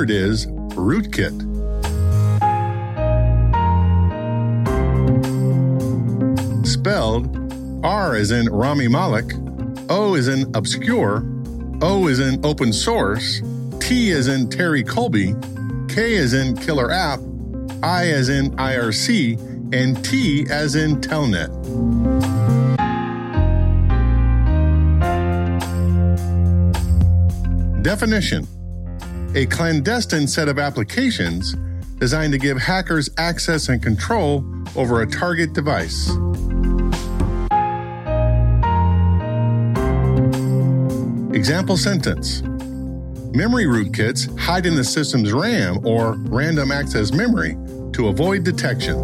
Word is rootkit. Spelled R is in Rami Malek, O is in obscure, O is in open source, T is in Terry Colby, K is in killer app, I as in IRC, and T as in Telnet. Definition a clandestine set of applications designed to give hackers access and control over a target device. Example sentence Memory rootkits hide in the system's RAM or random access memory to avoid detection.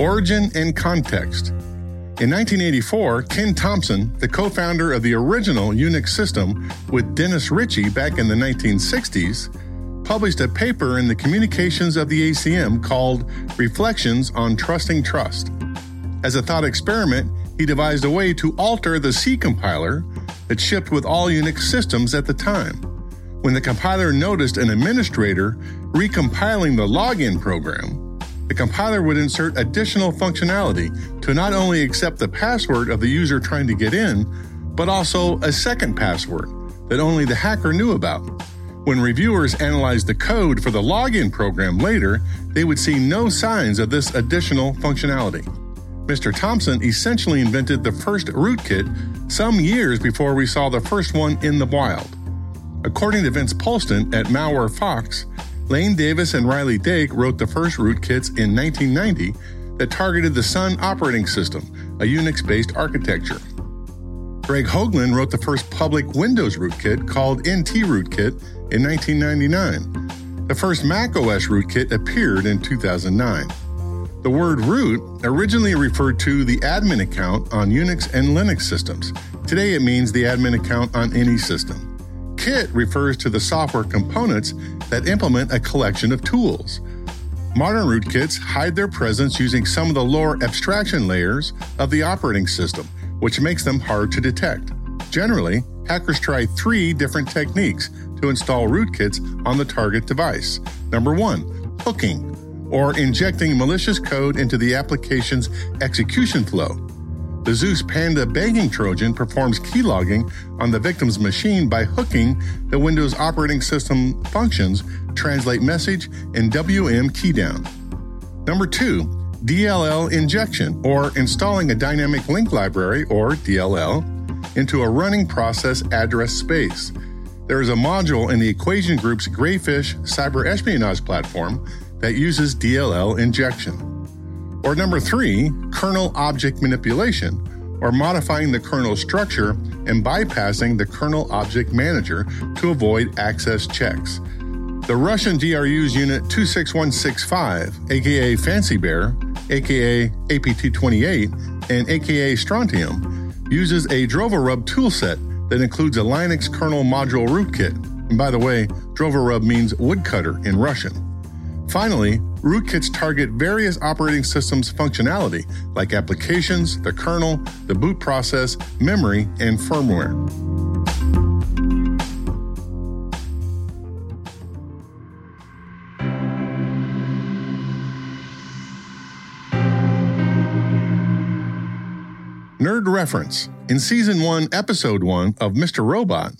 Origin and context. In 1984, Ken Thompson, the co founder of the original Unix system with Dennis Ritchie back in the 1960s, published a paper in the Communications of the ACM called Reflections on Trusting Trust. As a thought experiment, he devised a way to alter the C compiler that shipped with all Unix systems at the time. When the compiler noticed an administrator recompiling the login program, the compiler would insert additional functionality to not only accept the password of the user trying to get in, but also a second password that only the hacker knew about. When reviewers analyzed the code for the login program later, they would see no signs of this additional functionality. Mr. Thompson essentially invented the first rootkit some years before we saw the first one in the wild. According to Vince Polston at Malware Fox, Lane Davis and Riley Dake wrote the first rootkits in 1990 that targeted the Sun operating system, a Unix based architecture. Greg Hoglund wrote the first public Windows rootkit called NT Rootkit in 1999. The first Mac OS rootkit appeared in 2009. The word root originally referred to the admin account on Unix and Linux systems. Today it means the admin account on any system. Kit refers to the software components that implement a collection of tools. Modern rootkits hide their presence using some of the lower abstraction layers of the operating system, which makes them hard to detect. Generally, hackers try three different techniques to install rootkits on the target device. Number one, hooking, or injecting malicious code into the application's execution flow. The Zeus Panda banking Trojan performs keylogging on the victim's machine by hooking the Windows operating system functions translate message and WM keydown. Number two, DLL injection, or installing a dynamic link library, or DLL, into a running process address space. There is a module in the Equation Group's Grayfish cyber espionage platform that uses DLL injection. Or number three, kernel object manipulation, or modifying the kernel structure and bypassing the kernel object manager to avoid access checks. The Russian GRU's Unit 26165, aka Fancy Bear, aka APT28, and aka Strontium, uses a Drovorub toolset that includes a Linux kernel module rootkit. And by the way, Drovorub means woodcutter in Russian. Finally, rootkits target various operating systems functionality like applications, the kernel, the boot process, memory, and firmware. Nerd reference. In season 1, episode 1 of Mr. Robot,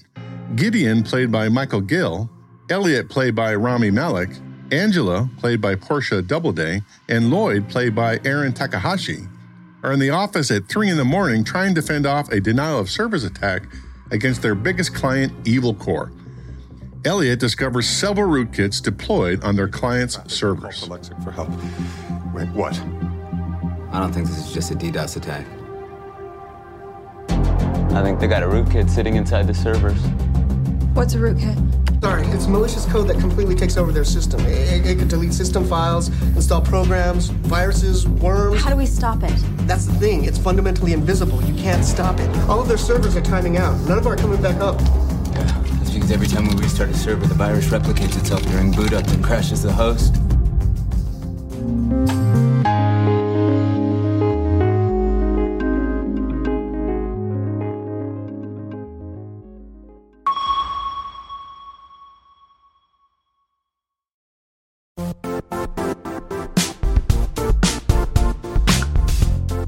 Gideon, played by Michael Gill, Elliot, played by Rami Malek, Angela, played by Portia Doubleday, and Lloyd, played by Aaron Takahashi, are in the office at 3 in the morning trying to fend off a denial of service attack against their biggest client, Evil Corp. Elliot discovers several rootkits deployed on their client's servers. Alexa for help. Wait, what? I don't think this is just a DDoS attack. I think they got a rootkit sitting inside the servers. What's a rootkit? Sorry, it's malicious code that completely takes over their system. It, it, could delete system files, install programs, viruses, worms. How do we stop it? That's the thing. It's fundamentally invisible. You can't stop it. All of their servers are timing out. None of them are coming back up. Yeah, that's because every time we restart a server, the virus replicates itself during boot up and crashes the host.